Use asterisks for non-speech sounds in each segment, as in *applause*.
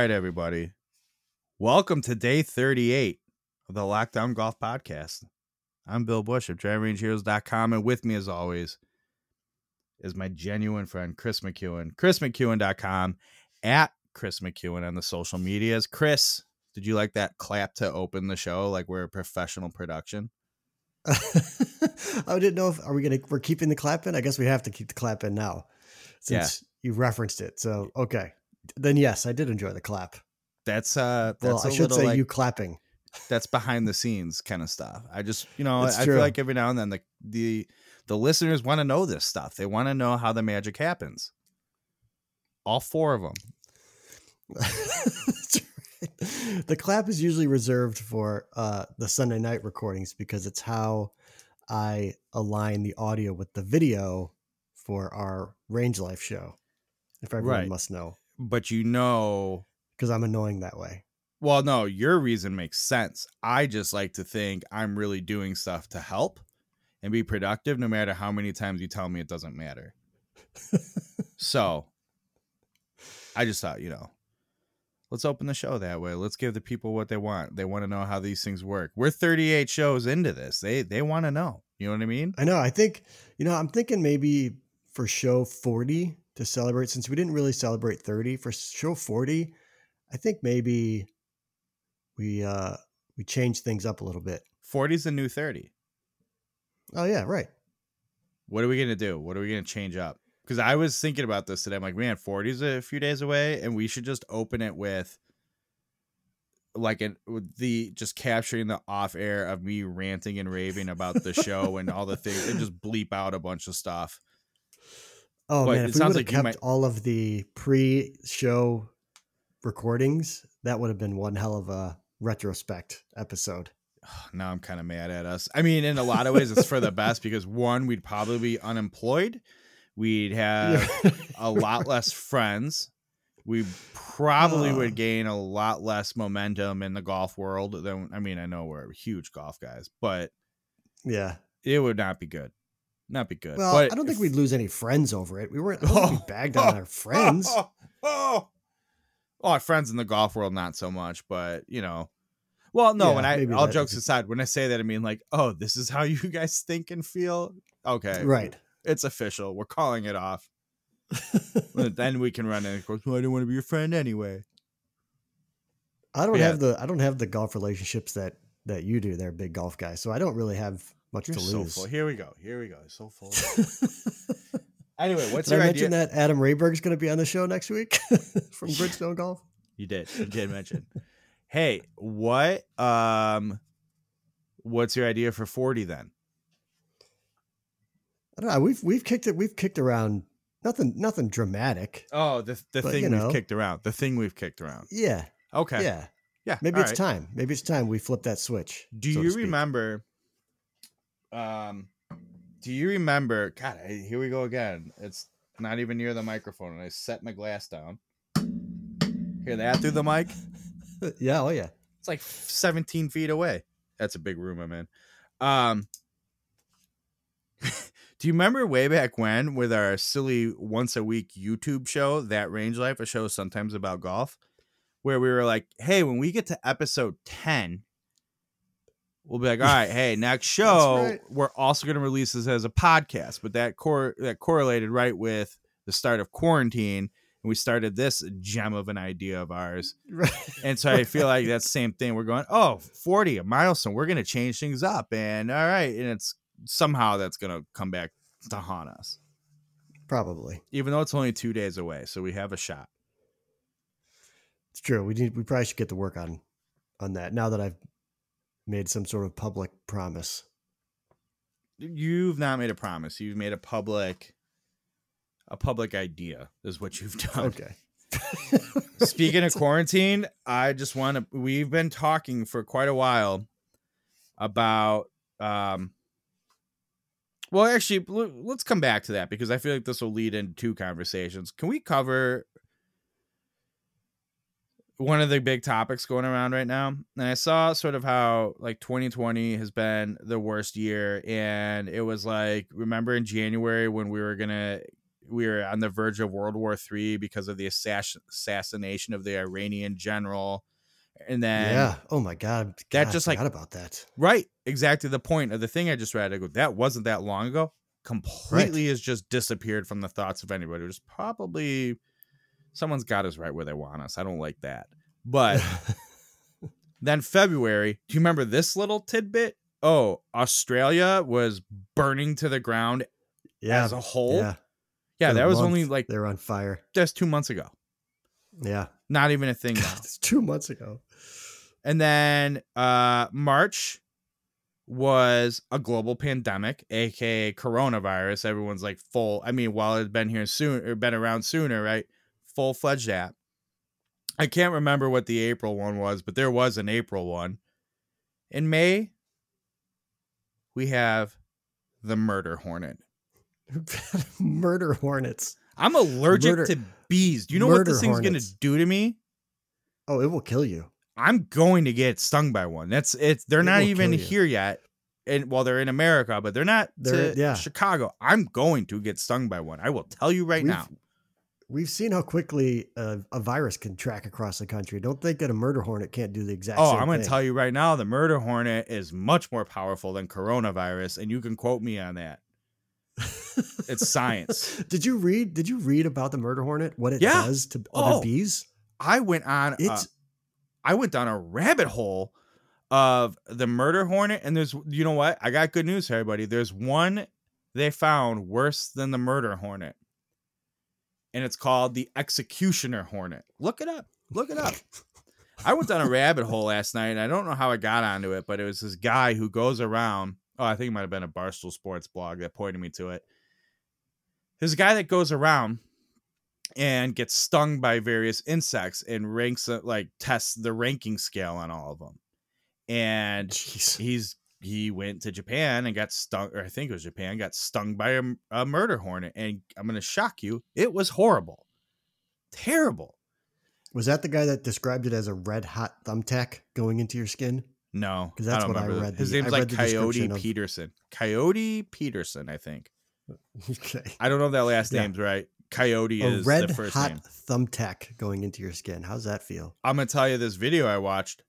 Right, everybody. Welcome to day 38 of the Lockdown Golf Podcast. I'm Bill Bush of DrivingRangeHeroes.com, and with me, as always, is my genuine friend, Kris McEwen. KrisMcEwen.com at Kris McEwen on the social medias. Kris, did you like that clap to open the show like we're a professional production? *laughs* I didn't know if are we gonna we're keeping the clap in. I guess we have to keep the clap in now, since you referenced it. So okay, then yes, I did enjoy the clap. That's uh Well, that's I a should say like, you clapping. that's behind the scenes kind of stuff. I just, you know, It's I true. feel like every now and then the the the listeners want to know this stuff. They want to know how the magic happens. All four of them. Right. *laughs* The clap is usually reserved for uh, the Sunday night recordings because it's how I align the audio with the video for our Range Life show. If everyone Right. must know, But you know, because I'm annoying that way. well, no, your reason makes sense. I just like to think I'm really doing stuff to help and be productive no matter how many times you tell me it doesn't matter. so I just thought, you know, let's open the show that way. Let's give the people what they want. They want to know how these things work. We're 38 shows into this. They they want to know. You know what I mean? I know. I think, you know, I'm thinking maybe for show 40 to celebrate, since we didn't really celebrate 30, for show 40, I think maybe we uh we change things up a little bit. 40's the new 30. Oh yeah, right. What are we gonna do? What are we gonna change up? Because I was thinking about this today. I'm like, man, 40's a few days away, and we should just open it with like an the just capturing the off air of me ranting and raving about the show and all the things, and just bleep out a bunch of stuff. Oh But man, it if we would have like kept might- all of the pre-show recordings, that would have been one hell of a retrospect episode. Now I'm kind of mad at us. I mean, in a lot of ways, it's for the best because one, we'd probably be unemployed. We'd have a lot less friends. We probably Uh. would gain a lot less momentum in the golf world than I mean, I know we're huge golf guys, but yeah. it would not be good. Not be good. Well, but I don't think we'd lose any friends over it. We weren't I we *laughs* bagged on our friends. Oh, oh, oh, our friends in the golf world, not so much, but you know. Well, no, Yeah, when I all jokes aside, when I say that, I mean like, oh, this is how *laughs* you guys think and feel. Okay, Right. It's official. We're calling it off. *laughs* Then we can run in. Of course, well, I didn't want to be your friend anyway. I don't Yeah. have the I don't have the golf relationships that that you do. They're big golf guys, so I don't really have much You're to so lose. full. Here we go. Here we go. So full. *laughs* anyway, what's Did your I idea? mention that Adam Rehberg's going to be on the show next week *laughs* from Bridgestone Golf? You did. You did mention. hey, what um what's your idea for 40 then? I don't know. We've we've kicked it. We've kicked around nothing nothing dramatic. Oh, the the But, thing you we've kicked around. The thing we've kicked around. Yeah, Okay. yeah. Yeah. Maybe all it's right. time. Maybe it's time we flip that switch. Do so you remember um do you remember God, I, here we go again. It's not even near the microphone and I set my glass down. Hear that through the mic? *laughs* yeah. Oh yeah. It's like 17 feet away. That's a big room I'm in. Um, *laughs* do you remember way back when with our silly once a week YouTube show, That Range Life, a show sometimes about golf, where we were like, hey, when we get to episode 10, we'll be like, *laughs* all right, hey, next show, right. we're also going to release this as a podcast. But that cor- that correlated right with the start of quarantine. And we started this gem of an idea of ours. Right. And so I feel like *laughs* that same thing. We're going, oh, 40, a milestone. We're going to change things up. And all right. And it's somehow that's going to come back to haunt us, Probably. even though it's only two days away. So we have a shot. It's true. We need. We probably should get to work on on that now that I've made some sort of public promise. You've not made a promise. You've made a public, a public idea is what you've *laughs* done. Okay. *laughs* Speaking of quarantine, I just want to. We've been talking for quite a while about. um Well, actually, let's come back to that because I feel like this will lead into two conversations. Can we cover one of the big topics going around right now? And I saw sort of how like 2020 has been the worst year, and it was like remember in January when we were gonna we were on the verge of World War Three because of the assass- assassination of the Iranian general, and then yeah. Oh my god. that just, I like- about that. right, exactly the point of the thing I just read. I go, that wasn't that long ago. Completely has just disappeared from the thoughts of anybody. It was probably someone's got us right where they want us. I don't like that, *laughs* but. Then February, do you remember this little tidbit? Oh, Australia was burning to the ground yeah. as a whole. yeah. Yeah, For that was month, only like they were on fire. That's two months ago. Yeah. Not even a thing. *laughs* God, it's two months ago. and then uh March was a global pandemic, aka coronavirus. Everyone's like full. I mean, while it's been here soon or been around sooner, right? Full fledged app. I can't remember what the April one was, but there was an April one. In May, we have the murder hornet. *laughs* Murder hornets. I'm allergic Murder- to bees. Do you know what this thing's gonna do to me? Oh, it will kill you. I'm going to get stung by one. That's it's. They're It not even here yet, and well, they're in America, but they're not They're- to yeah. Chicago. I'm going to get stung by one. I will tell you right We've- now. We've seen how quickly a, a virus can track across the country. Don't think that a murder hornet can't do the exact Oh, I'm going to tell you right now. The murder hornet is much more powerful than coronavirus, and you can quote me on that. *laughs* It's science. did you read? Did you read about the murder hornet? What it Yeah. does to other Oh, bees? I went on. It's uh, I went down a rabbit hole of the murder hornet, and there's you know what? I got good news everybody. There's one they found worse than the murder hornet, and it's called the executioner hornet. Look it up. Look it up. I went down a rabbit hole last night, and I don't know how I got onto it, but it was this guy who goes around. Oh, I think it might have been a Barstool Sports blog that pointed me to it. There's a guy that goes around and gets stung by various insects and ranks like tests the ranking scale on all of them. And *laughs* Jeez. he's he went to Japan and got stung, or I think it was Japan, got stung by a, a murder hornet. And I'm gonna shock you, it was horrible, terrible. Was that the guy that described it as a red hot thumbtack going into your skin? No, because that's don't what I remember the- read His name's I like read Coyote description of- Peterson. Coyote Peterson, I think. *laughs* Okay. I don't know if that last Yeah. name's right. Coyote A is red the first hot name. thumbtack going into your skin. How's that feel? I'm gonna tell you this video I watched,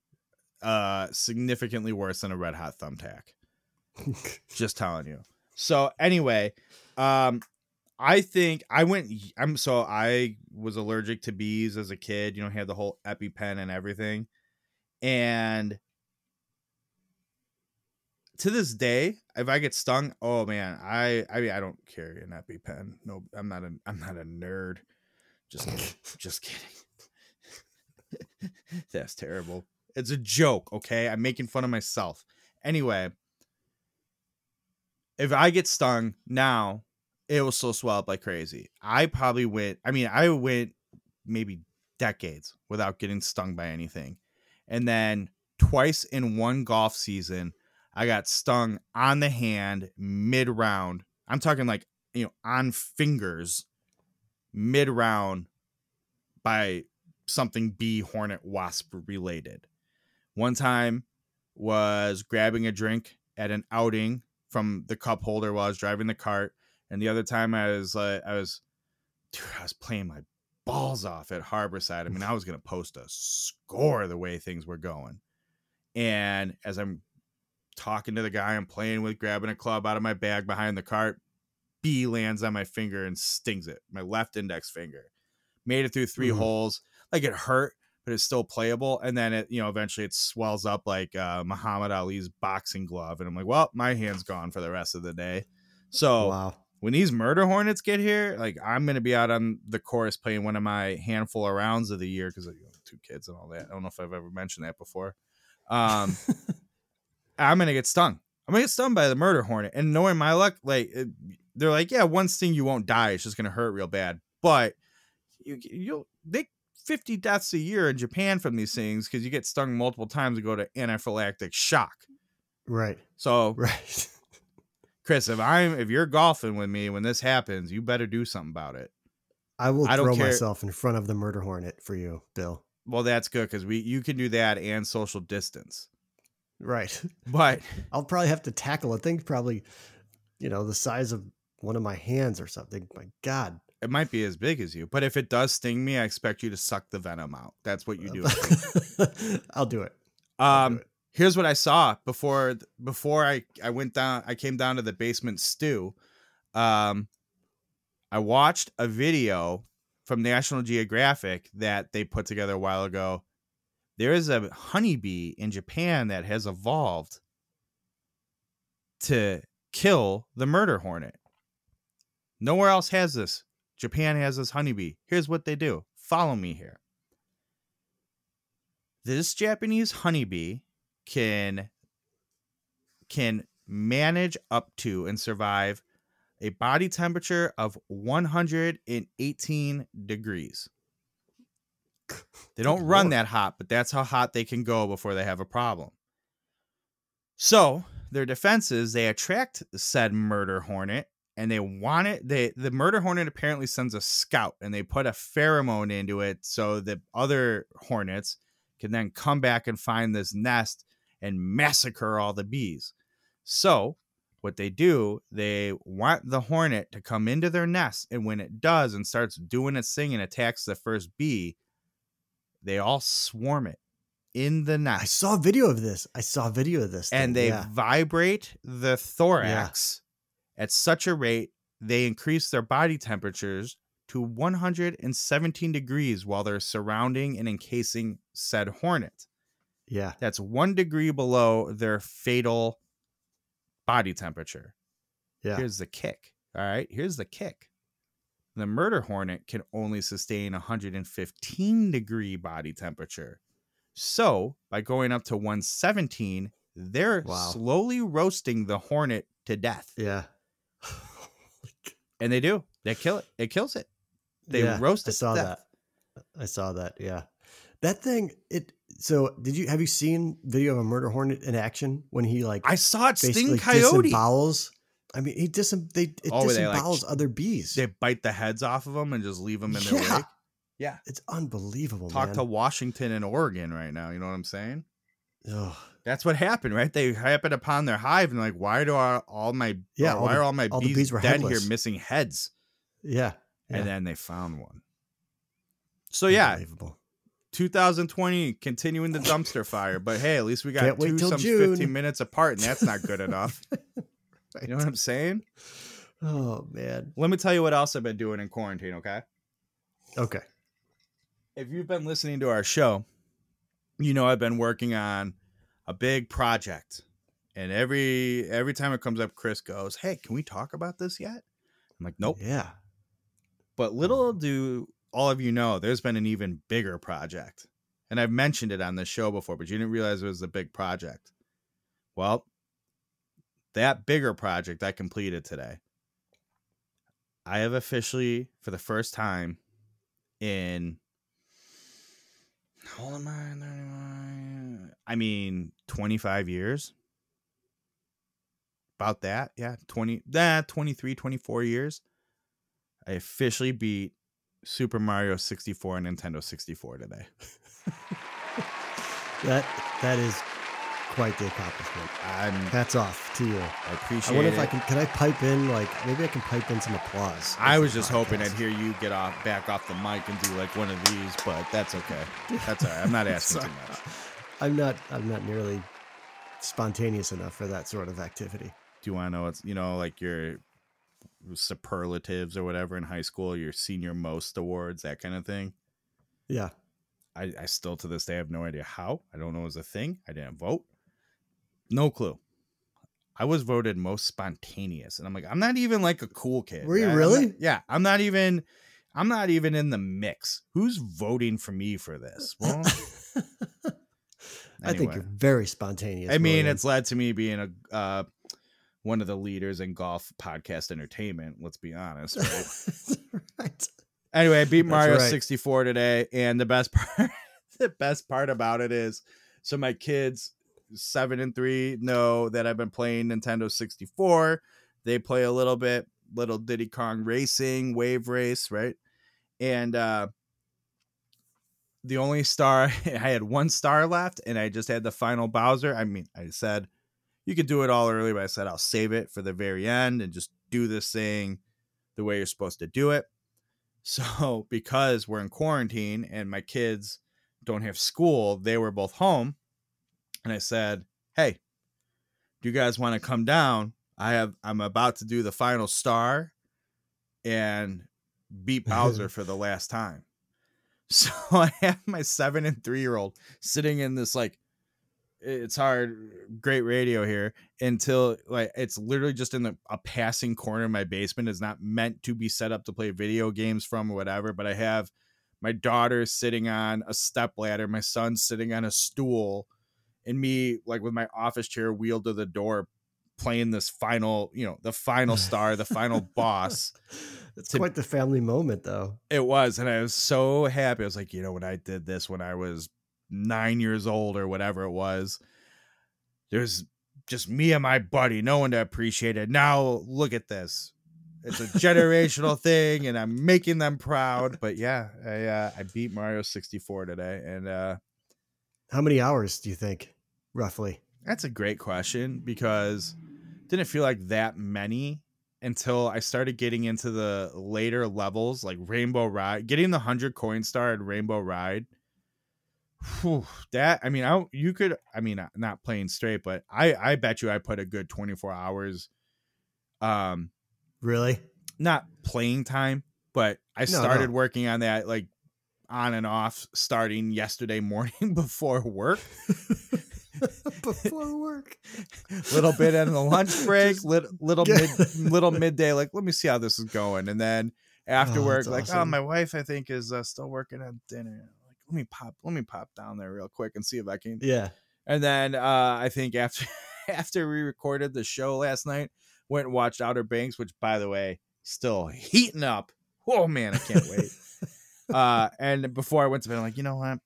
uh, significantly worse than a red hot thumbtack. *laughs* Just telling you. So anyway, um, I think I went. I'm so I was allergic to bees as a kid. You know, had the whole EpiPen and everything, and to this day, if I get stung, oh man, I I mean I don't carry an EpiPen. No, I'm not a I'm not a nerd. Just *laughs* just kidding. *laughs* That's terrible. It's a joke, okay? I'm making fun of myself. Anyway, if I get stung now, it will still swell up like crazy. I probably went, I mean, I went maybe decades without getting stung by anything. And then twice in one golf season, I got stung on the hand mid round. I'm talking like, you know, on fingers mid round by something bee hornet wasp related. One time was grabbing a drink at an outing from the cup holder while I was driving the cart, and the other time I was uh, I was dude, I was playing my balls off at Harborside. I mean, I was gonna post a score the way things were going. And as I'm talking to the guy I'm playing with, grabbing a club out of my bag behind the cart, B lands on my finger and stings it, my left index finger. Made it through 3 Mhm. holes. Like it hurt, but it's still playable. And then it, you know, eventually it swells up like uh, Muhammad Ali's boxing glove. And I'm like, well, my hand's gone for the rest of the day. So wow. when these murder hornets get here, like I'm gonna be out on the course playing one of my handful of rounds of the year because you know, two kids and all that. I don't know if I've ever mentioned that before. Um, *laughs* I'm gonna get stung. I'm gonna get stung by the murder hornet, and knowing my luck, like it, they're like, yeah, one sting you won't die. It's just gonna hurt real bad, but you you'll they 50 deaths a year in Japan from these things because you get stung multiple times and go to anaphylactic shock. Right. So *laughs* Right. Kris, if I'm if you're golfing with me when this happens, you better do something about it. I will I throw care- myself in front of the murder hornet for you, Bill. Well, that's good because we you can do that and social distance. Right. But *laughs* I'll probably have to tackle a thing probably, you know, the size of one of my hands or something. My God. It might be as big as you, but if it does sting me, I expect you to suck the venom out. That's what you do. *laughs* I'll do it. I'll Um, do it. here's what I saw before before I I went down. I came down to the basement stew. Um, I watched a video from National Geographic that they put together a while ago. There is a honeybee in Japan that has evolved to kill the murder hornet. Nowhere else has this. Japan has this honeybee. Here's what they do. Follow me here. This Japanese honeybee can can manage up to and survive a body temperature of 118 degrees. *laughs* They don't run that hot, but that's how hot they can go before they have a problem. So, their defenses, they attract said murder hornet and they want it they the murder hornet apparently sends a scout and they put a pheromone into it so that other hornets can then come back and find this nest and massacre all the bees. So, what they do, they want the hornet to come into their nest, and when it does and starts doing its thing and attacks the first bee, they all swarm it in the nest. I saw a video of this. I saw a video of this. and thing, they yeah. vibrate the thorax at such a rate they increase their body temperatures to 117 degrees while they're surrounding and encasing said hornet. yeah. That's one degree below their fatal body temperature. Yeah. Here's the kick. All right. Here's the kick. The murder hornet can only sustain 115 degree body temperature. So by going up to 117, they're Wow. slowly roasting the hornet to death. Yeah. And they do. They kill it. It kills it. They Yeah, roast it to saw that. I saw that. Yeah. That thing. It. So did you have you seen video of a murder hornet in action when he like I saw it sting coyote. disembowels? I mean, he disem they it Oh, they, like, other bees. They bite the heads off of them and just leave them in their Yeah. wake. Yeah. It's unbelievable, Talk man. to Washington and Oregon right now. You know what I'm saying? Ugh. That's what happened, right? They happened upon their hive and like, why do our, all my Yeah, all why the- are all my all bees, bees were dead headless. here missing heads? Yeah. yeah. And then they found one. So yeah, 2020 continuing the dumpster fire, but hey, at least we got Can't two some June. 15 minutes apart, and that's not good enough. *laughs* You know what I'm saying? Oh man. Let me tell you what else I've been doing in quarantine, okay? Okay. if you've been listening to our show, you know I've been working on a big project. And every every time it comes up, Kris goes, Hey, can we talk about this yet? I'm like, Nope. Yeah. But little do all of you know, there's been an even bigger project. And I've mentioned it on the show before, but you didn't realize it was a big project. Well, that bigger project I completed today. I have officially, for the first time in how old am I? 39? I mean, 25 years. About that. Yeah. 20, nah, 23, 24 years. I officially beat Super Mario 64 and Nintendo 64 today. *laughs* That that is quite the accomplishment. I'm, Hats off to you. I appreciate it. I wonder if it. I can can I pipe in like maybe I can pipe in some applause. I was just hoping I'd hear you get off back off the mic and do like one of these, but that's okay. That's all right. I'm not *laughs* asking too much. I'm not I'm not nearly spontaneous enough for that sort of activity. Do you want to know what's you know like your superlatives or whatever in high school, your senior most awards, that kind of thing? Yeah. I, I still to this day have no idea how. I don't know it was a thing. I didn't vote. No clue. I was voted most spontaneous, and I'm like, I'm not even like a cool kid. Were you right? I'm really? not- yeah, I'm not even. I'm not even in the mix. Who's voting for me for this? Well, *laughs* I think you're very spontaneous. I mean, William. it's led to me being a uh, one of the leaders in golf podcast entertainment. Let's be honest, right? *laughs* right. Anyway, I beat Mario right. 64 today, and the best *laughs* part the best part about it is so my kids seven and three know that I've been playing Nintendo 64. They play a little bit, little Diddy Kong Racing, Wave Race, right? And uh the only star *laughs* I had one star left, and I just had the final Bowser. I mean, I said you could do it all early, but I said I'll save it for the very end and just do this thing the way you're supposed to do it. *laughs* So because we're in quarantine and my kids don't have school, they were both home. And I said, Hey, do you guys want to come down? I have I'm about to do the final star and beat *laughs* Bowser for the last time. So *laughs* I have my seven and three year old sitting in this like it's hard great radio here until like it's literally just in the, a passing corner of my basement. It's not meant to be set up to play video games from or whatever but i have my daughter sitting on a step ladder my son sitting on a stool and me like with my office chair wheeled to the door playing this final you know the final star the final *laughs* boss it's to, quite the family moment though. It was and i was so happy. I was like you know when i did this when i was nine years old or whatever it was there's just me and my buddy no one to appreciate it. Now look at this. It's a generational *laughs* thing and i'm making them proud. But yeah i uh, i beat mario 64 today and uh how many hours do you think roughly? That's a great question because didn't feel like that many until I started getting into the later levels, like Rainbow Ride, getting the hundred coin star at Rainbow Ride. Whew, that I mean, I you could I mean not playing straight, but I I bet you I put a good twenty four hours. Um, really, not playing time, but I started no. working on that like on and off starting yesterday *laughs* morning before work. *laughs* *laughs* before work. little bit in the lunch *laughs* break, little little mid little midday. Like, let me see how this is going, and then after oh, work, like, oh, awesome. oh, my wife, I think is uh, still working on dinner. Like, let me pop, let me pop down there real quick and see if I can. Yeah. And then uh, I think after *laughs* after we recorded the show last night, went and watched Outer Banks, which by the way, still heating up. Oh man, I can't wait. uh, and before I went to bed, I'm like, you know what?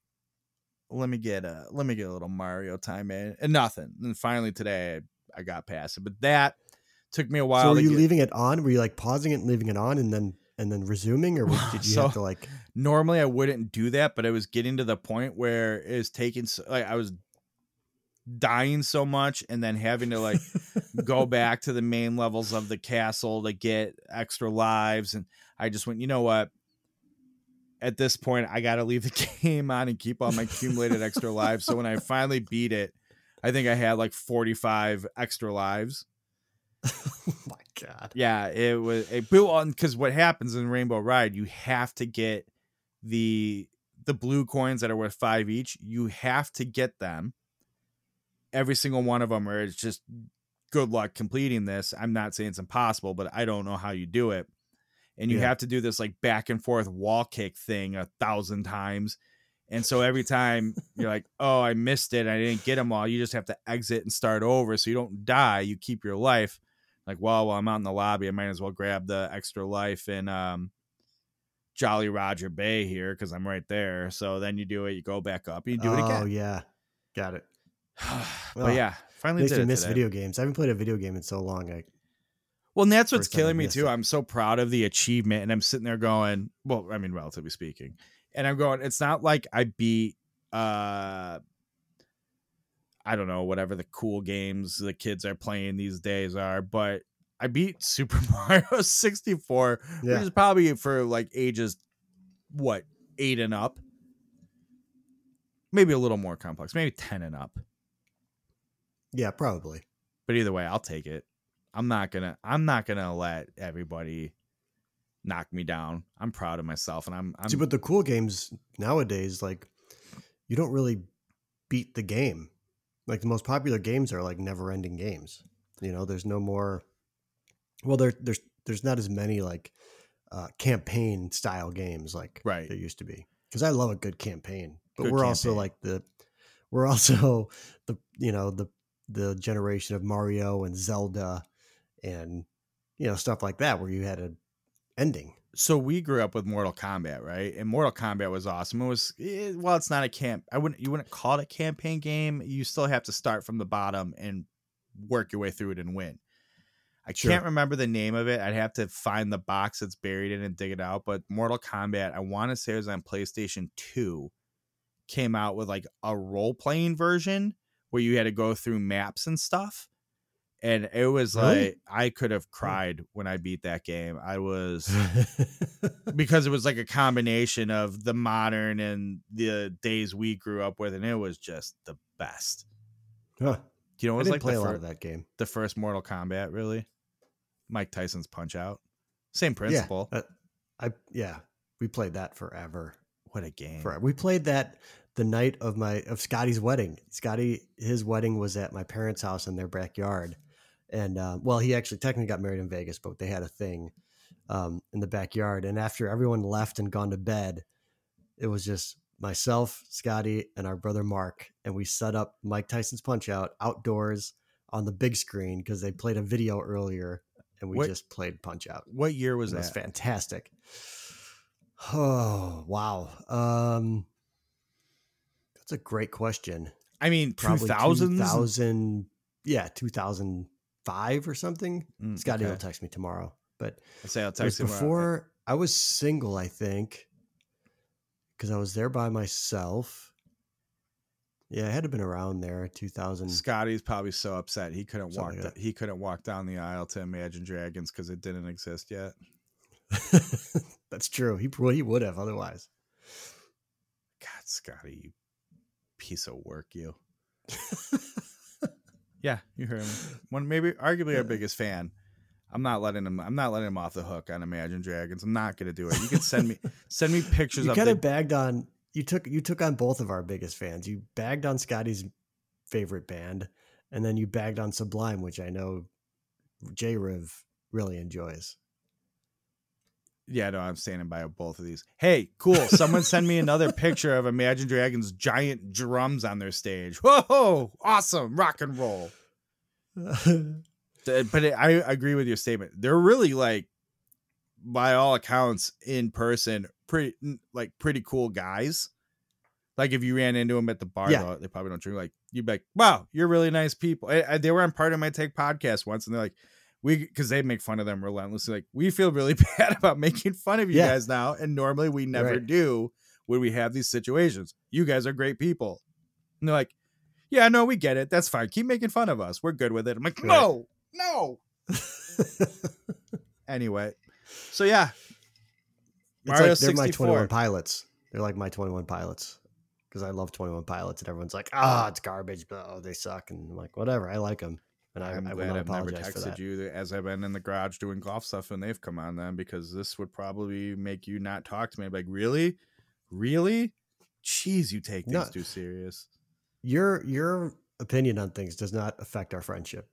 Let me get a let me get a little Mario time in, and nothing. And finally today I, I got past it, but that took me a while. So were you get... leaving it on? Were you like pausing it and leaving it on, and then and then resuming, or *laughs* did you so, have to like? Normally I wouldn't do that, but I was getting to the point where it was taking like I was dying so much and then having to like go *laughs* back to the main levels of the castle to get extra lives and I just went, you know what? At this point I got to leave the *laughs* game on and keep all my accumulated extra lives. So when I finally beat it, I think I had like 45 extra lives. oh *laughs* my god. Yeah, it was a built on cuz what happens in Rainbow Ride, you have to get the the blue coins that are worth 5 each. You have to get them. Every single one of them or it's just good luck completing this. I'm not saying it's impossible, but I don't know how you do it and you yeah. have to do this like back and forth wall kick thing a thousand times. And so every *laughs* time you're like, oh, I missed it, I didn't get them all, you just have to exit and start over so you don't die, you keep your life. Like, well, while I'm out in the lobby, I might as well grab the extra life in um, Jolly Roger Bay here because I'm right there. So then you do it, you go back up, you do oh, it again. Oh yeah, got it. *sighs* but well, yeah, finally makes did me miss today. video games. I haven't played a video game in so long. I well, and that's what's killing me too. It. I'm so proud of the achievement, and I'm sitting there going, well, I mean, relatively speaking, and I'm going. It's not like I beat, uh, I don't know, whatever the cool games the kids are playing these days are, but I beat *laughs* Super Mario 64, yeah. which is probably for like ages, what eight and up, maybe a little more complex, maybe ten and up. Yeah, probably. But either way, I'll take it. I'm not gonna I'm not gonna let everybody knock me down. I'm proud of myself, and I'm, I'm see. But the cool games nowadays, like you don't really beat the game. Like the most popular games are like never ending games. You know, there's no more. Well, there there's there's not as many like uh, campaign style games like right. there used to be. Because I love a good campaign, but good we're campaign. also like the we're also *laughs* the you know the the generation of Mario and Zelda and you know stuff like that where you had an ending so we grew up with Mortal Kombat, right? And Mortal Kombat was awesome. It was it, eh, well, it's not a camp. I wouldn't you wouldn't call it a campaign game. You still have to start from the bottom and work your way through it and win. I sure. can't remember the name of it. I'd have to find the box that's buried in and dig it out. But Mortal Kombat, I want to say it was on PlayStation Two, came out with like a role playing version where you had to go through maps and stuff and it was Really? like I could have cried when I beat that game. I was *laughs* because it was like a combination of the modern and the days we grew up with, and it was just the best. Huh. You know, it I was didn't like play the, a lot of that game. the first Mortal Kombat, really. Mike Tyson's Punch Out, same principle. Yeah, uh, I yeah, we played that forever. what a game! Forever. We played that the night of my of Scotty's wedding. Scotty, his wedding was at my parents' house in their backyard, and uh, well, he actually technically got married in Vegas, but they had a thing um, in the backyard. And after everyone left and gone to bed, it was just myself, Scotty, and our brother Mark, and we set up Mike Tyson's Punch Out outdoors on the big screen because they played a video earlier, and we What- just played Punch Out. What year was It was that? fantastic. Oh wow, um, that's a great question. I mean, Probably thousands. 2000, yeah, two thousand five or something. Mm, Scotty will text me tomorrow, but I'll say I'll text him. before I was single, I think, because I was there by myself. Yeah, I had to been around there, two thousand. Scotty's probably so upset he couldn't Something walk. like he couldn't walk down the aisle to Imagine Dragons because it didn't exist yet. *laughs* That's true. He well, he would have otherwise. God, Scotty, you piece of work, you. *laughs* Yeah, you heard him. One, maybe, arguably our biggest fan. I'm not letting him. I'm not letting him off the hook on Imagine Dragons. I'm not gonna do it. You can send me *laughs* send me pictures you of kind the, of bagged on you took you took on both of our biggest fans. You bagged on Scotty's favorite band, and then you bagged on Sublime, which I know J Riv really enjoys. Yeah, no, I'm standing by both of these. Hey, cool. Someone send me another picture of Imagine Dragons giant drums on their stage. Whoa, awesome, rock and roll. *laughs* But it, I agree with your statement. They're really like, by all accounts, in person, pretty like pretty cool guys. Like if you ran into them at the bar, Yeah. though, they probably don't drink. Like you'd be like, "Wow, you're really nice people." I, I- they were on part of my take podcast once, and they're like, "We," because they make fun of them relentlessly. Like we feel really *laughs* bad about making fun of you Yeah. guys now, and normally we never Right. do when we have these situations. You guys are great people, and they're like, "Yeah, no, we get it. That's fine. Keep making fun of us. We're good with it." I'm like, Right. "No, no." *laughs* Anyway, so yeah, It's Mario like they're my 64. 21 pilots. They're like my 21 pilots because I love 21 pilots, and everyone's like, ah, it's garbage, but oh, they suck. And I'm like, whatever, I like them. And I, I'm I will glad I've never texted you as I've been in the garage doing golf stuff and they've come on then because this would probably make you not talk to me. Like, really? Really? Jeez, you take things No. too serious. Your your opinion on things does not affect our friendship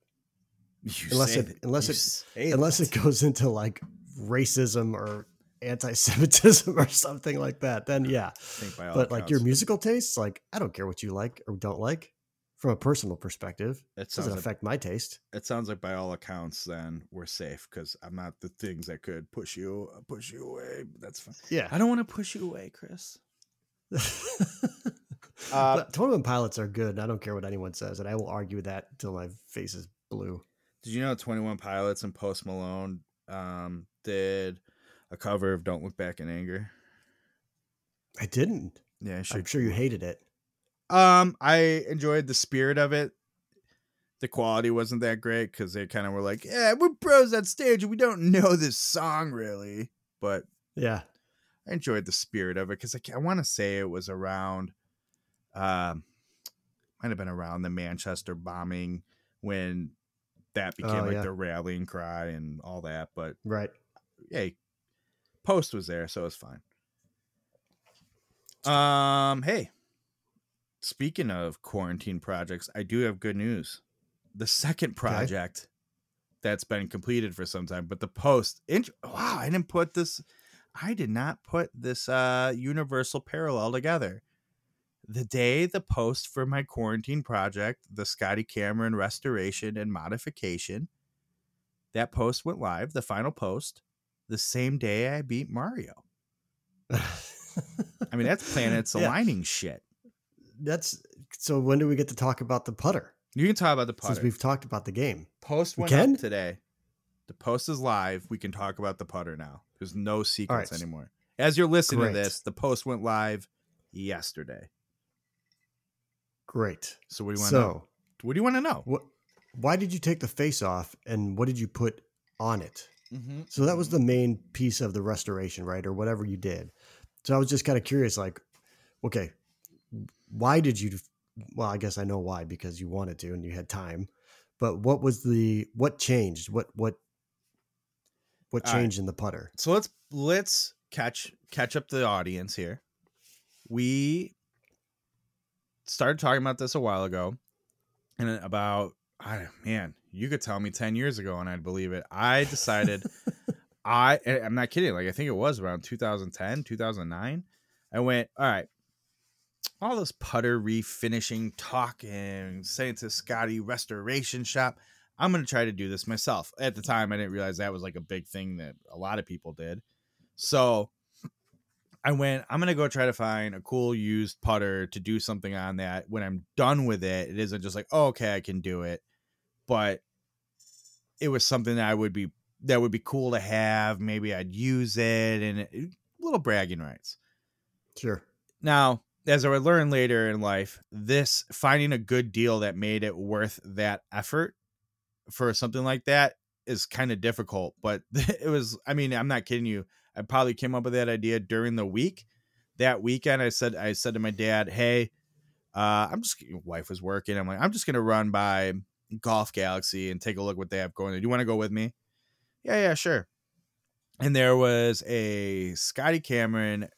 You Unless it- unless it- unless that. it goes into like racism or anti-Semitism *laughs* or something like that. Then yeah, I think by all but like your musical tastes, like I don't care what you like or don't like from a personal perspective. it doesn't like, affect my taste. it sounds like by all accounts then we're safe because I'm not the things that could push you push you away. That's fine. Yeah. I don't want to push you away, Kris. *laughs* but 21 pilots are good. and I don't care what anyone says, and I will argue that till my face is blue. Did you know 21 Pilots and Post Malone um, did a cover of Don't Look Back in Anger? I didn't. Yeah, I I'm sure you hated it. Um, I enjoyed the spirit of it. The quality wasn't that great because they kind of were like, "Yeah, we're pros at stage and we don't know this song really." But Yeah. I enjoyed the spirit of it because I, I want to say it was around, um, might have been around the Manchester bombing when that became Oh, like yeah. the rallying cry and all that. But Right. hey, Post was there, so it's fine. Um, hey, speaking of quarantine projects, I do have good news. The second project that's been completed for some time, but the post, int- wow, I didn't put this, I did not put this uh universal parallel together. The day the post for my quarantine project, the Scotty Cameron restoration and modification, that post went live, the final post, the same day I beat Mario. *laughs* I mean, that's planets Yeah. aligning shit. That's so. When do we get to talk about the putter? You can talk about the putter. Since we've talked about the game. post We went up today. The post is live. We can talk about the putter now. There's no secrets right. anymore. As you're listening Great. to this, the post went live yesterday. Great. So what do you want to know? So What do you want to know? what? why did you take the face off and what did you put on it? Mm-hmm. So that was the main piece of the restoration, right? Or whatever you did. So I was just kind of curious, like, okay, why did you? Well, I guess I know why because you wanted to and you had time. But what was the what changed? What what what All right. changed in the putter? So let's let's catch catch up the audience here. We started talking about this a while ago, and about I man, you could tell me ten years ago and I'd believe it. I decided *laughs* I I'm not kidding. Like I think it was around 2010, 2009. I went all right. All this putter refinishing talk and saying to Scotty restoration shop. I'm gonna try to do this myself. At the time, I didn't realize that was like a big thing that a lot of people did. So I went, I'm gonna go try to find a cool used putter to do something on that. When I'm done with it, it isn't just like, oh, okay, I can do it. But it was something that I would be that would be cool to have. Maybe I'd use it and it, little bragging rights. Sure. Now, as I would learn later in life, this finding a good deal that made it worth that effort for something like that is kind of difficult. But *laughs* it was, I mean, I'm not kidding you. I probably came up with that idea during the week. That weekend, I said, I said to my dad, "Hey, uh, I'm just wife was working. I'm like, I'm just gonna run by Golf Galaxy and take a look what they have going. Do you want to go with me? Yeah, yeah, sure. And there was a Scotty Cameron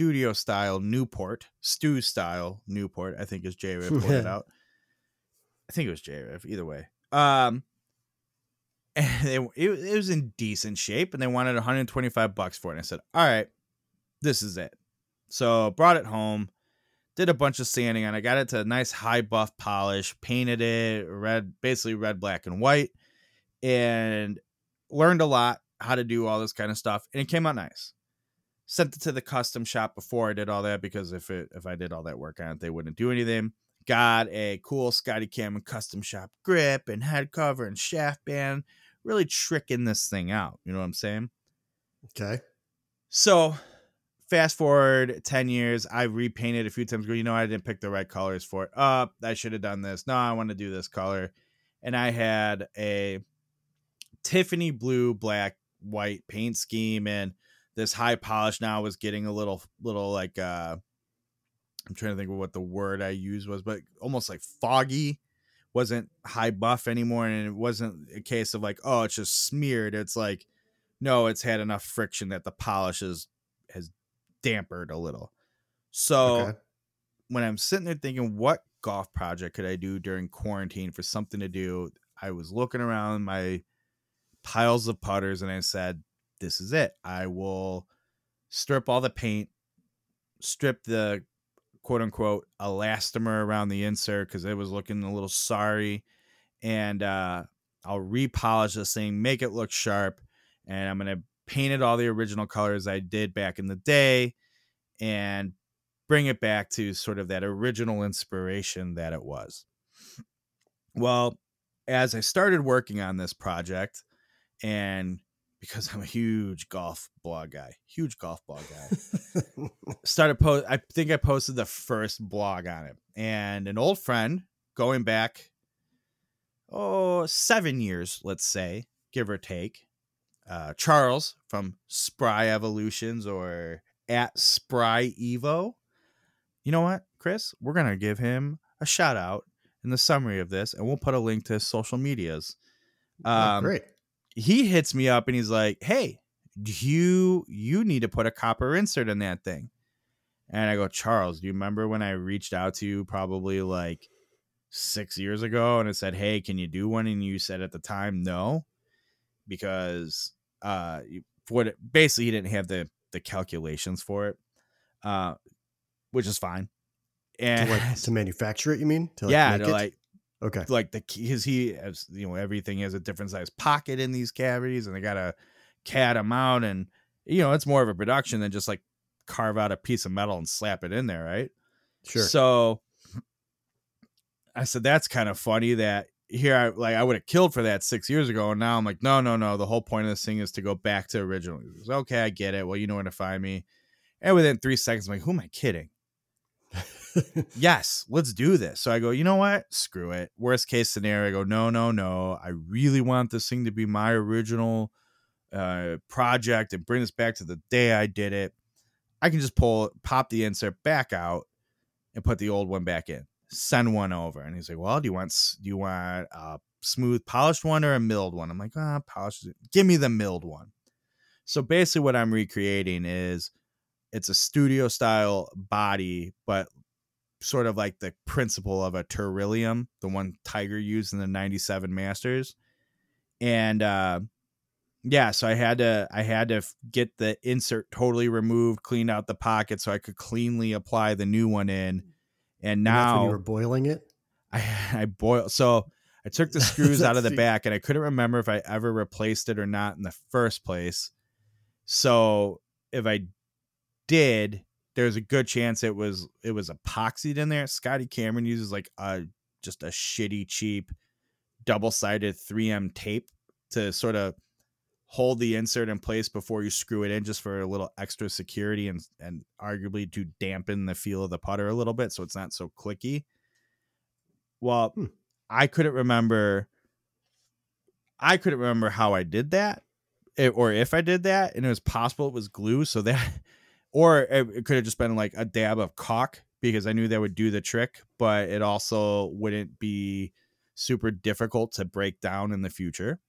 studio style Newport, Stu style Newport. I think is J Riff *laughs* pointed out. I think it was J Riff. Either way, um, *laughs* and it, it, it was in decent shape, and they wanted 125 bucks for it. And I said, "All right, this is it." So brought it home, did a bunch of sanding on it, got it to a nice high buff polish, painted it red, basically red, black, and white, and learned a lot how to do all this kind of stuff, and it came out nice. Sent it to the custom shop before I did all that because if it if I did all that work on it, they wouldn't do anything. Got a cool Scotty Cameron custom shop grip and head cover and shaft band, really tricking this thing out. You know what I'm saying? Okay. So fast forward 10 years, I repainted a few times. Go, you know, I didn't pick the right colors for it. Uh, I should have done this. No, I want to do this color. And I had a Tiffany blue, black, white paint scheme and this high polish now was getting a little little like uh I'm trying to think of what the word I used was, but almost like foggy. Wasn't high buff anymore, and it wasn't a case of like, oh, it's just smeared. It's like, no, it's had enough friction that the polish is has dampered a little. So Okay. when I'm sitting there thinking, what golf project could I do during quarantine for something to do? I was looking around my piles of putters and I said, this is it. I will strip all the paint, strip the quote unquote elastomer around the insert because it was looking a little sorry. And uh, I'll repolish this thing, make it look sharp, and I'm going to paint it all the original colors I did back in the day and bring it back to sort of that original inspiration that it was. Well, as I started working on this project, and because I'm a huge golf blog guy, huge golf blog guy, *laughs* started post. I think I posted the first blog on it, and an old friend going back, oh, seven years, let's say, give or take, uh, Charles from Spry Evolutions or at Spry Evo. You know what, Kris? We're gonna give him a shout out in the summary of this, and we'll put a link to his social medias. Oh, Um, great. He hits me up and he's like, "Hey, do you you need to put a copper insert in that thing?" And I go, "Charles, do you remember when I reached out to you probably like 6 years ago and I said, "Hey, can you do one?" and you said at the time, "No." Because uh what basically he didn't have the the calculations for it. Uh which is fine. To, And like, to manufacture it, you mean? To, like, yeah, make to it? like okay. like the because he has you know everything has a different size pocket in these cavities and they gotta cat them out and you know it's more of a production than just like carve out a piece of metal and slap it in there right? Sure. so i said that's kind of funny that here i like i would have killed for that six years ago and now i'm like no no no the whole point of this thing is to go back to original. Okay i get it. Well you know where to find me. And within three seconds i'm like who am i kidding *laughs* yes, let's do this. So I go, you know what? Screw it. Worst case scenario, I go, no, no, no. I really want this thing to be my original uh, project and bring this back to the day I did it. I can just pull, pop the insert back out and put the old one back in. Send one over. And he's like, well, do you want, do you want a smooth polished one or a milled one? I'm like, ah, polished. Give me the milled one. So basically, what I'm recreating is it's a studio style body, but sort of like the principle of a Teryllium, the one Tiger used in the 97 Masters. And uh yeah, so I had to I had to get the insert totally removed, cleaned out the pocket so I could cleanly apply the new one in. And now and you were boiling it? I *laughs* I boil so I took the *laughs* screws out of the back and I couldn't remember if I ever replaced it or not in the first place. So if I did, there's a good chance it was it was epoxied in there. Scotty Cameron uses like a just a shitty cheap double sided 3M tape to sort of hold the insert in place before you screw it in just for a little extra security and and arguably to dampen the feel of the putter a little bit so it's not so clicky. Well, hmm. I couldn't remember I couldn't remember how I did that or if I did that, and it was possible it was glue, so *laughs* that, or it could have just been like a dab of caulk because I knew that would do the trick, but it also wouldn't be super difficult to break down in the future.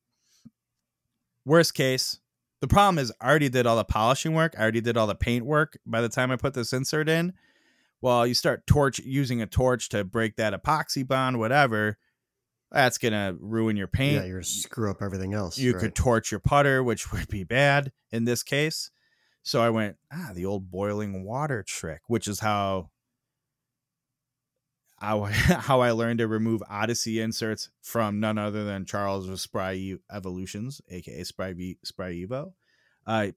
Worst case, the problem is I already did all the polishing work, I already did all the paint work by the time I put this insert in. Well, you start torch using a torch to break that epoxy bond, whatever that's gonna ruin your paint. Yeah, you're screw up everything else. You right. could torch your putter, which would be bad in this case. So I went, ah, the old boiling water trick, which is how how, *laughs* how I learned to remove Odyssey inserts from none other than Charles of Spry Evolutions, aka Spry Spry Evo. Uh,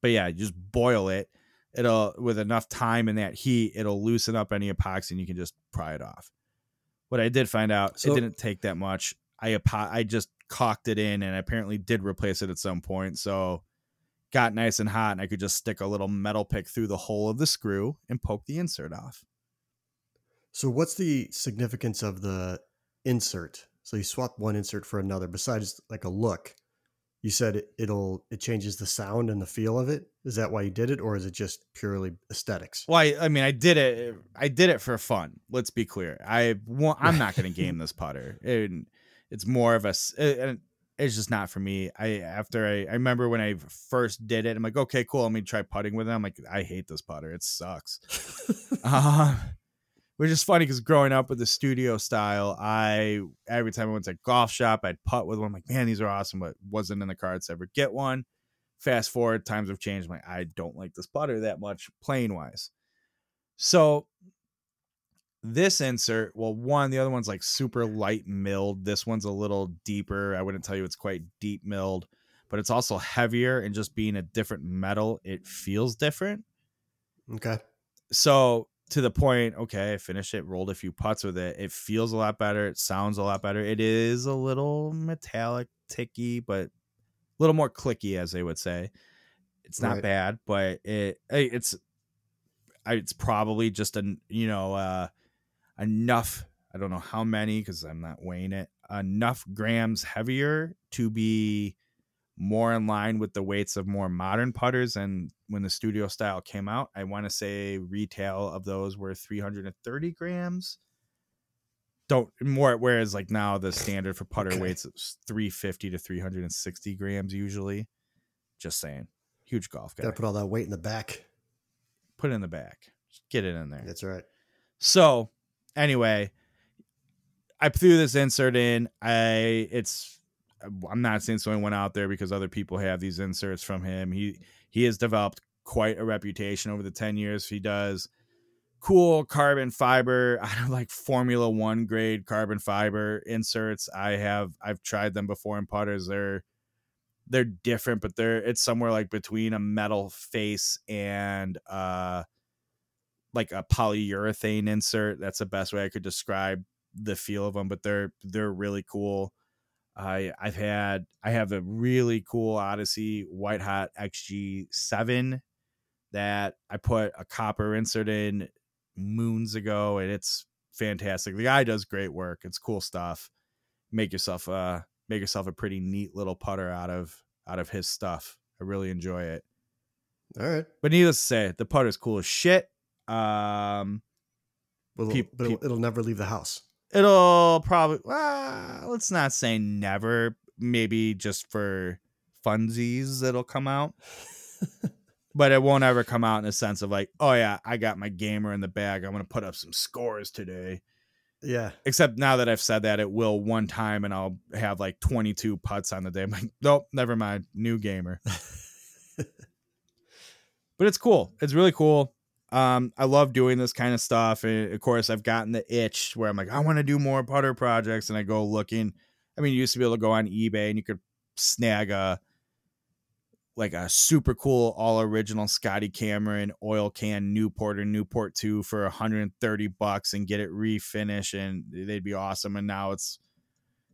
but yeah, just boil it. It'll with enough time in that heat, it'll loosen up any epoxy, and you can just pry it off. What I did find out, so, it didn't take that much. I I just caulked it in, and apparently did replace it at some point. So got nice and hot, and I could just stick a little metal pick through the hole of the screw and poke the insert off. So what's the significance of the insert? So you swap one insert for another, besides like a look you said it, will it changes the sound and the feel of it is that why you did it or is it just purely aesthetics well I, I mean i did it i did it for fun let's be clear i want i'm not going to game *laughs* this putter and it's more of a it's just not for me i after i i remember when i first did it i'm like okay cool let me try putting with it i'm like i hate this putter it sucks uh, *laughs* which is funny because growing up with the studio style, I every time I went to a golf shop, I'd putt with one. I'm like, man, these are awesome, but wasn't in the cards to ever get one. Fast forward, times have changed. I'm like, I don't like this putter that much, playing wise. So this insert, well, one, the other one's like super light milled. This one's a little deeper. I wouldn't tell you it's quite deep milled, but it's also heavier and just being a different metal, it feels different. Okay. So to the point, okay, I finished it, rolled a few putts with it. It feels a lot better. It sounds a lot better. It is a little metallic, ticky, but a little more clicky, as they would say. It's not right. bad, but it it's it's probably just a you know uh, enough. I don't know how many because I'm not weighing it. Enough grams heavier to be more in line with the weights of more modern putters. And when the studio style came out i want to say retail of those were 330 grams. Don't more whereas like now the standard for putter okay. weights is 350 to 360 grams usually. Just saying. Huge golf guy. gotta put all that weight in the back. Put it in the back. Just get it in there. That's right. So anyway i threw this insert in. I it's I'm not saying someone went out there because other people have these inserts from him. He he has developed quite a reputation over the 10 years he does. Cool carbon fiber *laughs* I don't like formula one grade carbon fiber inserts. I have i've tried them before in putters. They're they're different but they're it's somewhere like between a metal face and uh like a polyurethane insert that's the best way i could describe the feel of them but they're they're really cool I I've had I have a really cool Odyssey White Hot XG7 that I put a copper insert in moons ago, and it's fantastic. The guy does great work. It's cool stuff. Make yourself uh make yourself a pretty neat little putter out of out of his stuff. I really enjoy it. All right. But needless to say, the putter's cool as shit. Um But, it'll, Peop- but it'll, it'll never leave the house. it'll probably well, let's not say never. Maybe just for funsies it'll come out. *laughs* but it won't ever come out in a sense of like, oh yeah, I got my gamer in the bag. I'm gonna put up some scores today. Yeah. Except now that I've said that, it will one time, and I'll have like 22 putts on the day. I'm like, nope, never mind, new gamer. *laughs* but it's cool. It's really cool. Um, I love doing this kind of stuff. And of course, I've gotten the itch where I'm like, I want to do more putter projects, and I go looking. I mean, you used to be able to go on eBay and you could snag a like a super cool all original Scotty Cameron oil can Newport or Newport 2 for 130 bucks and get it refinished and they'd be awesome and now it's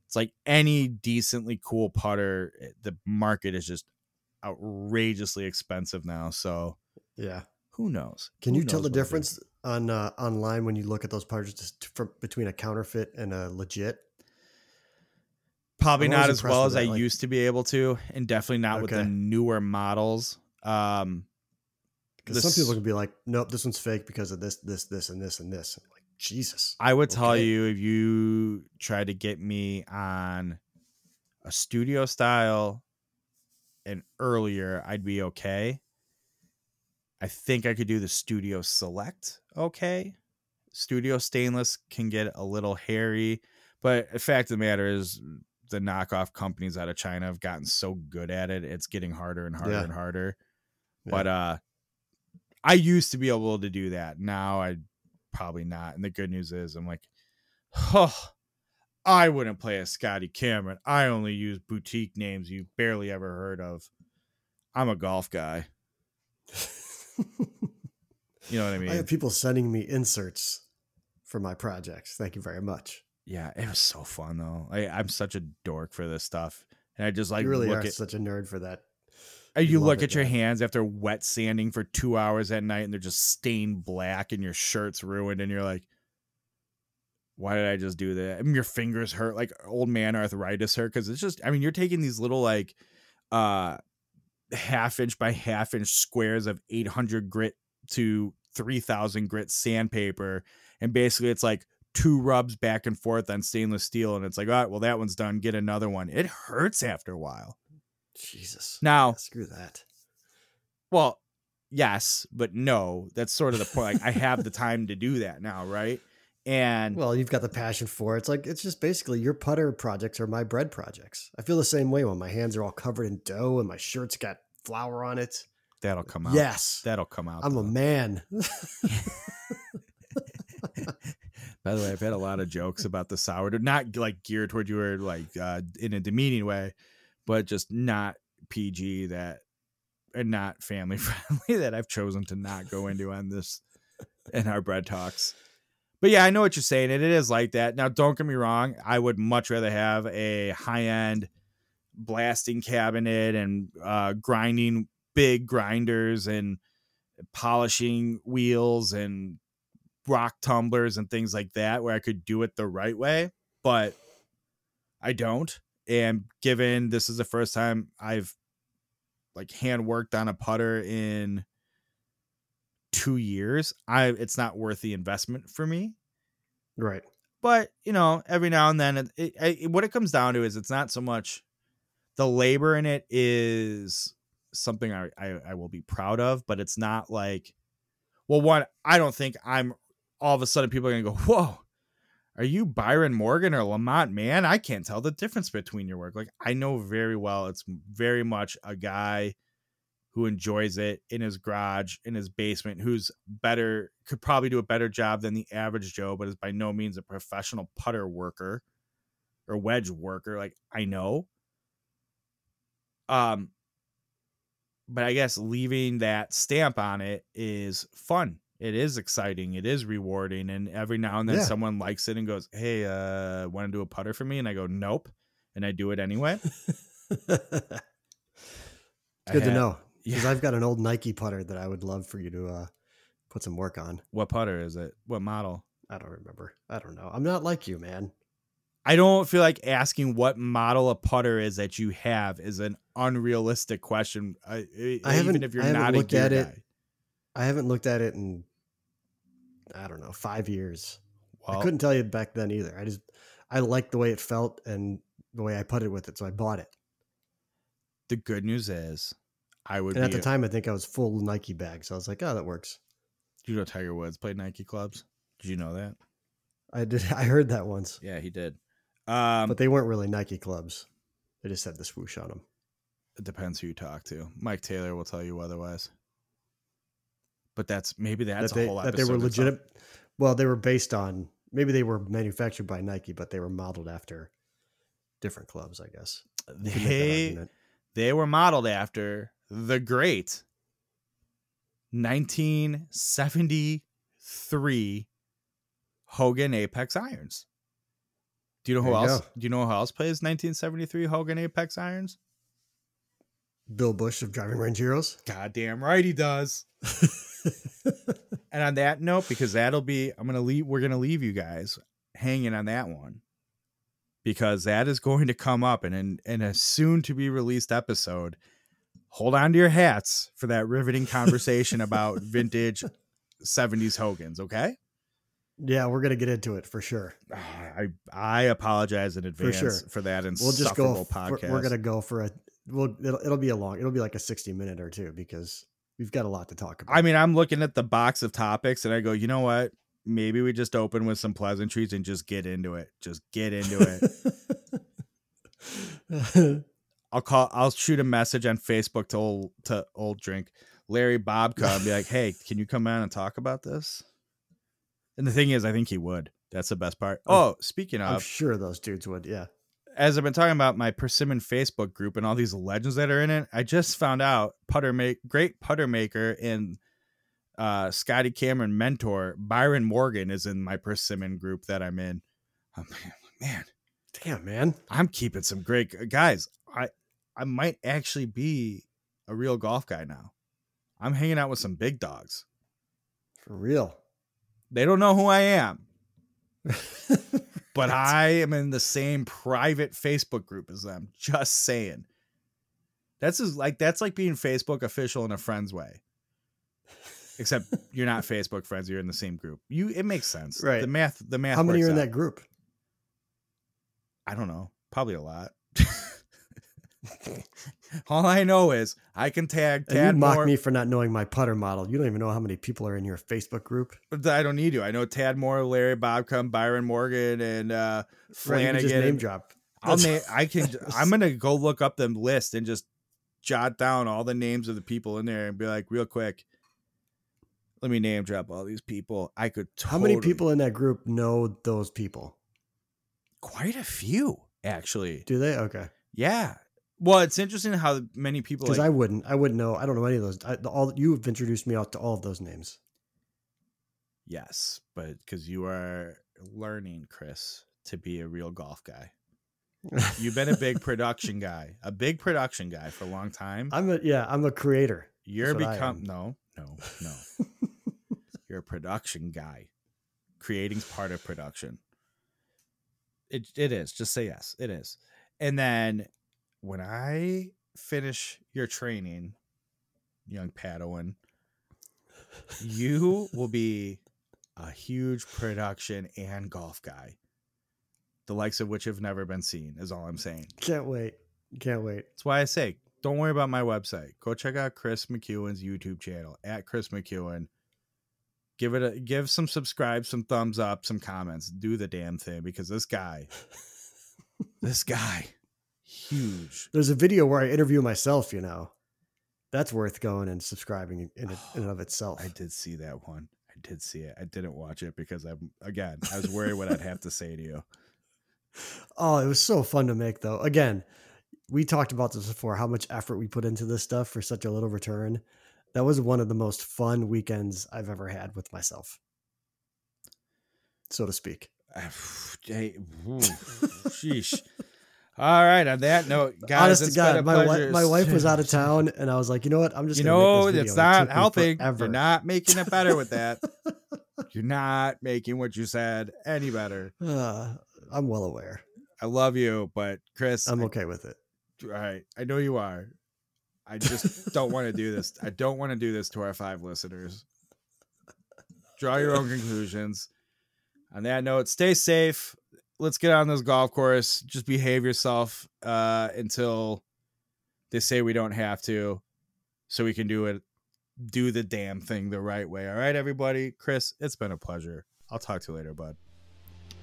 it's like any decently cool putter eh, the market is just outrageously expensive now so Yeah. Who knows Can Who you tell the what it'll be. difference on uh, online when you look at those from, between a counterfeit and a legit? probably not as well as that, I like- used to be able to and definitely not with the newer models um Because some people can be like, nope, this one's fake because of this, this, this, and this, and this. I'm like, Jesus. I would tell you if you try to get me on a studio style and earlier, I'd be okay. I think I could do the studio select okay. Studio stainless can get a little hairy, but the fact of the matter is the knockoff companies out of China have gotten so good at it, it's getting harder and harder Yeah. and harder. Yeah. But uh I used to be able to do that. Now I probably not. And the good news is I'm like, oh, I wouldn't play a Scotty Cameron. I only use boutique names you've barely ever heard of. I'm a golf guy. *laughs* *laughs* You know what I mean? I have people sending me inserts for my projects. Thank you very much. yeah, it was so fun though. I, I'm such a dork for this stuff. And I just like you really are at such a nerd for that. and you you look at your hands after wet sanding for two hours at night and they're just stained black and your shirt's ruined and you're like, why did I just do that? I mean, your fingers hurt like old man arthritis hurt because it's just I mean, you're taking these little like uh half inch by half inch squares of 800 grit to 3000 grit sandpaper and basically it's like two rubs back and forth on stainless steel and it's like all right well that one's done get another one it hurts after a while Jesus. now Screw that. well, yes, but no. That's sort of the point. Like I have the time to do that now, right? And Well, you've got the passion for it. It's like it's just basically your putter projects are my bread projects. I feel the same way when my hands are all covered in dough and my shirt's got flour on it. that'll come out. Yes. That'll come out. I'm a man. *laughs* *laughs* By the way, I've had a lot of jokes about the sourdough, not like geared toward you or like uh, in a demeaning way, but just not PG that and not family *laughs* friendly that I've chosen to not go into on this in our bread talks. But yeah, I know what you're saying, and it is like that. Now, don't get me wrong, I would much rather have a high end blasting cabinet and uh, grinding big grinders and polishing wheels and rock tumblers and things like that where I could do it the right way, but I don't. And given this is the first time I've like hand worked on a putter in two years, I it's not worth the investment for me. right. But you know, every now and then, it, it, it, what it comes down to is it's not so much the labor in it is something I, I I will be proud of, but it's not like, well, one I don't think I'm all of a sudden people are gonna go, whoa, are you Byron Morgan or Lamont Man? I can't tell the difference between your work. Like I know very well it's very much a guy who enjoys it in his garage, in his basement, who's better, could probably do a better job than the average Joe, but is by no means a professional putter worker or wedge worker. Like I know. Um, but I guess leaving that stamp on it is fun. It is exciting. It is rewarding. And every now and then Yeah. someone likes it and goes, Hey, uh, want to do a putter for me? And I go, Nope. And I do it anyway. *laughs* it's good to know because Yeah. I've got an old Nike putter that I would love for you to uh, put some work on. What putter is it? What model? I don't remember. I don't know. I'm not like you, man. I don't feel like asking what model a putter is that you have is an unrealistic question. I, I haven't- even if you're haven't not a looked at it. guy. I haven't looked at it in I don't know five years. Well, I couldn't tell you back then either. I just I liked the way it felt and the way I putted with it, so I bought it. the good news is, I would And at the time, I think I was full Nike bag, so I was like, "Oh, that works." you know, Tiger Woods played Nike clubs. Did you know that? I did. *laughs* I heard that once, Yeah, he did. Um, but they weren't really Nike clubs. They just had the swoosh on them. it depends who you talk to. Mike Taylor will tell you otherwise. But that's maybe that's that they a whole that they were legitimate. Well, they were based on maybe they were manufactured by Nike, but they were modeled after different clubs, I guess. You could make that They they were modeled after the great 1973 Hogan Apex Irons. Do you know who There else? go. Do you know who else plays 1973 Hogan Apex Irons? Bill Bush of Driving Range Heroes. Goddamn right he does. *laughs* And on that note, because that'll be, I'm gonna leave. We're gonna leave you guys hanging on that one because that is going to come up in in, in a soon to be released episode. Hold on to your hats for that riveting conversation about *laughs* vintage 70s Hogan's. Okay, yeah, we're gonna get into it for sure. Ah, I I apologize in advance for, sure. that We'll just go. insufferable f- we're- We're, gonna go for a. We'll. It'll, it'll be a long. It'll be like a sixty minute or two because we've got a lot to talk about. I mean, I'm looking at the box of topics and I go, you know what? Maybe we just open with some pleasantries and just get into it. Just get into it. *laughs* I'll call. I'll shoot a message on Facebook to old to old drink Larry Bobka and be like, *laughs* "Hey, can you come on and talk about this?" And the thing is, I think he would. That's the best part. Oh, speaking of, I'm sure those dudes would. Yeah. as I've been talking about my Persimmon Facebook group and all these legends that are in it, I just found out putter make great putter maker and uh, Scotty Cameron mentor Byron Morgan is in my Persimmon group that I'm in. Oh, man, man, Damn, man. I'm keeping some great guys. I I might actually be a real golf guy now. I'm hanging out with some big dogs. For real. They don't know who I am, *laughs* but I am in the same private Facebook group as them. Just saying. That's as, like that's like being Facebook official in a friend's way. Except *laughs* you're not Facebook friends, you're in the same group. You it makes sense. Right. The math the math How many are in out. that group? I don't know. Probably a lot. *laughs* All I know is I can tag And you Tad mock Moore, me for not knowing my putter model. You don't even know how many people are in your Facebook group. but I don't need to. I know Tad Moore, Larry Bobka, Byron Morgan, and uh, you Flanagan. just name drop. I'll name, I can. *laughs* I'm gonna go look up the list and just jot down all the names of the people in there and be like, real quick. Let me name drop all these people. I could. How many people in that group know those people? Quite a few, actually. Do they? Okay. Yeah. Well, it's interesting how many people. Because Like, I wouldn't. I wouldn't know. I don't know any of those. I, the- all you have introduced me out to all of those names. Yes, but because you are learning, Kris, to be a real golf guy. You've been a big *laughs* production guy, a big production guy for a long time. I'm a yeah. I'm a creator. You're what I become no, no, no. *laughs* You're a production guy. Creating's part of production. It it is. Just say yes. It is. And then when I finish your training, young Padawan, you will be a huge production and golf guy. The likes of which have never been seen, is all I'm saying. Can't wait. Can't wait. That's why I say, don't worry about my website. Go check out Kris McEwen's YouTube channel at Kris McEwen. Give it a give some subscribe, some thumbs up, some comments. Do the damn thing because this guy, this guy, huge. There's a video where I interview myself. You know, that's worth going and subscribing in, in, in and of itself. *sighs* I did see that one. I did see it. I didn't watch it because I'm again. I was worried what I'd have to say to you. *laughs* Oh, it was so fun to make though. Again, we talked about this before, how much effort we put into this stuff for such a little return. That was one of the most fun weekends I've ever had with myself. So to speak. *sighs* Hey, sheesh. *laughs* All right. On that note, guys, Honest to God, my, wi- my wife was out of town, and I was like, you know what? I'm just You know, make this it's it not me healthy. forever. You're not making it better with that. *laughs* You're not making what you said any better. *sighs* Uh, I'm well aware. I love you, but Kris, I'm I- okay with it. all right, I know you are. I just don't want to do this. I don't want to do this to our five listeners. Draw your own conclusions. On that note, stay safe. Let's get on this golf course. Just behave yourself uh, until they say we don't have to, so we can do it, do the damn thing the right way. All right, everybody. Kris, it's been a pleasure. I'll talk to you later, bud.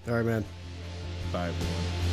All right, man. Bye, everyone.